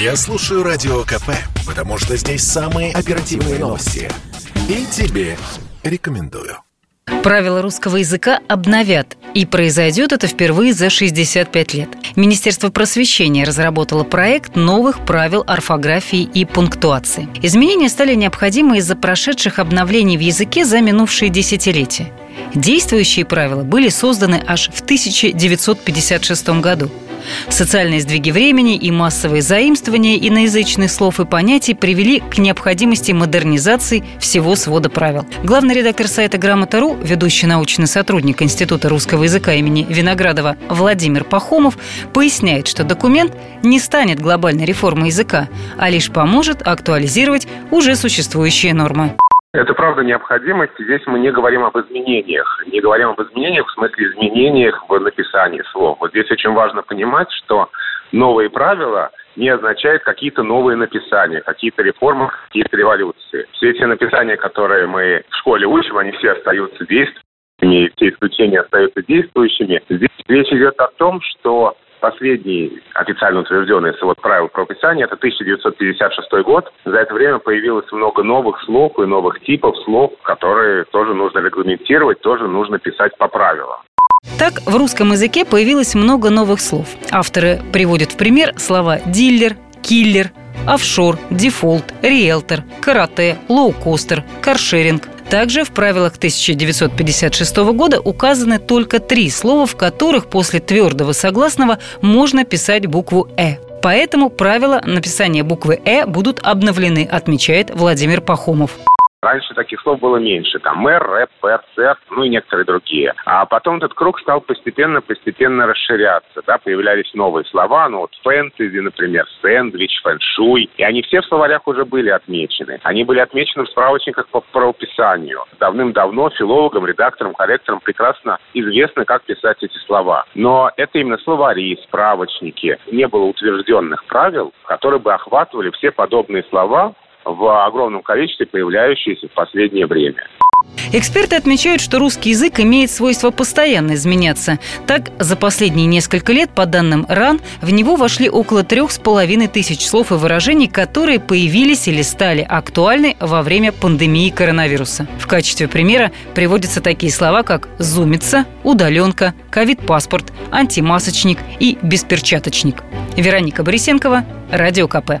Я слушаю Радио КП, потому что здесь самые оперативные новости. И тебе рекомендую. Правила русского языка обновят, и произойдет это впервые за 65 лет. Министерство просвещения разработало проект новых правил орфографии и пунктуации. Изменения стали необходимы из-за прошедших обновлений в языке за минувшие десятилетия. Действующие правила были созданы аж в 1956 году. Социальные сдвиги времени и массовые заимствования иноязычных слов и понятий привели к необходимости модернизации всего свода правил. Главный редактор сайта «Грамота.ру», ведущий научный сотрудник Института русского языка имени Виноградова Владимир Пахомов поясняет, что документ не станет глобальной реформой языка, а лишь поможет актуализировать уже существующие нормы. Это правда необходимость. Здесь мы не говорим об изменениях. Не говорим об изменениях в смысле изменениях в написании слов. Вот здесь очень важно понимать, что новые правила не означают какие-то новые написания, какие-то реформы, какие-то революции. Все эти написания, которые мы в школе учим, они все остаются действующими, все исключения остаются действующими. Здесь речь идет о том, что Последний официально утвержденный свод правил про правописания – это 1956 год. За это время появилось много новых слов и новых типов слов, которые тоже нужно регламентировать, тоже нужно писать по правилам. Так, в русском языке появилось много новых слов. Авторы приводят в пример слова «диллер», «киллер», «офшор», «дефолт», «риэлтор», «карате», «лоукостер», «каршеринг», также в правилах 1956 года указаны только три слова, в которых после твердого согласного можно писать букву «э». Поэтому правила написания буквы «э» будут обновлены, отмечает Владимир Пахомов. Раньше таких слов было меньше. Там мэр, рэп, пэр, сэр, ну и некоторые другие. А потом этот круг стал постепенно-постепенно расширяться. Да, появлялись новые слова, ну вот фэнтези, например, сэндвич, фэншуй. И они все в словарях уже были отмечены. Они были отмечены в справочниках по правописанию. Давным-давно филологам, редакторам, корректорам прекрасно известно, как писать эти слова. Но это именно словари, справочники. Не было утвержденных правил, которые бы охватывали все подобные слова, в огромном количестве, появляющиеся в последнее время. Эксперты отмечают, что русский язык имеет свойство постоянно изменяться. Так, за последние несколько лет, по данным РАН, в него вошли около трех с половиной тысяч слов и выражений, которые появились или стали актуальны во время пандемии коронавируса. В качестве примера приводятся такие слова, как «зумица», «удаленка», «ковид-паспорт», «антимасочник» и «бесперчаточник». Вероника Борисенкова, Радио КП.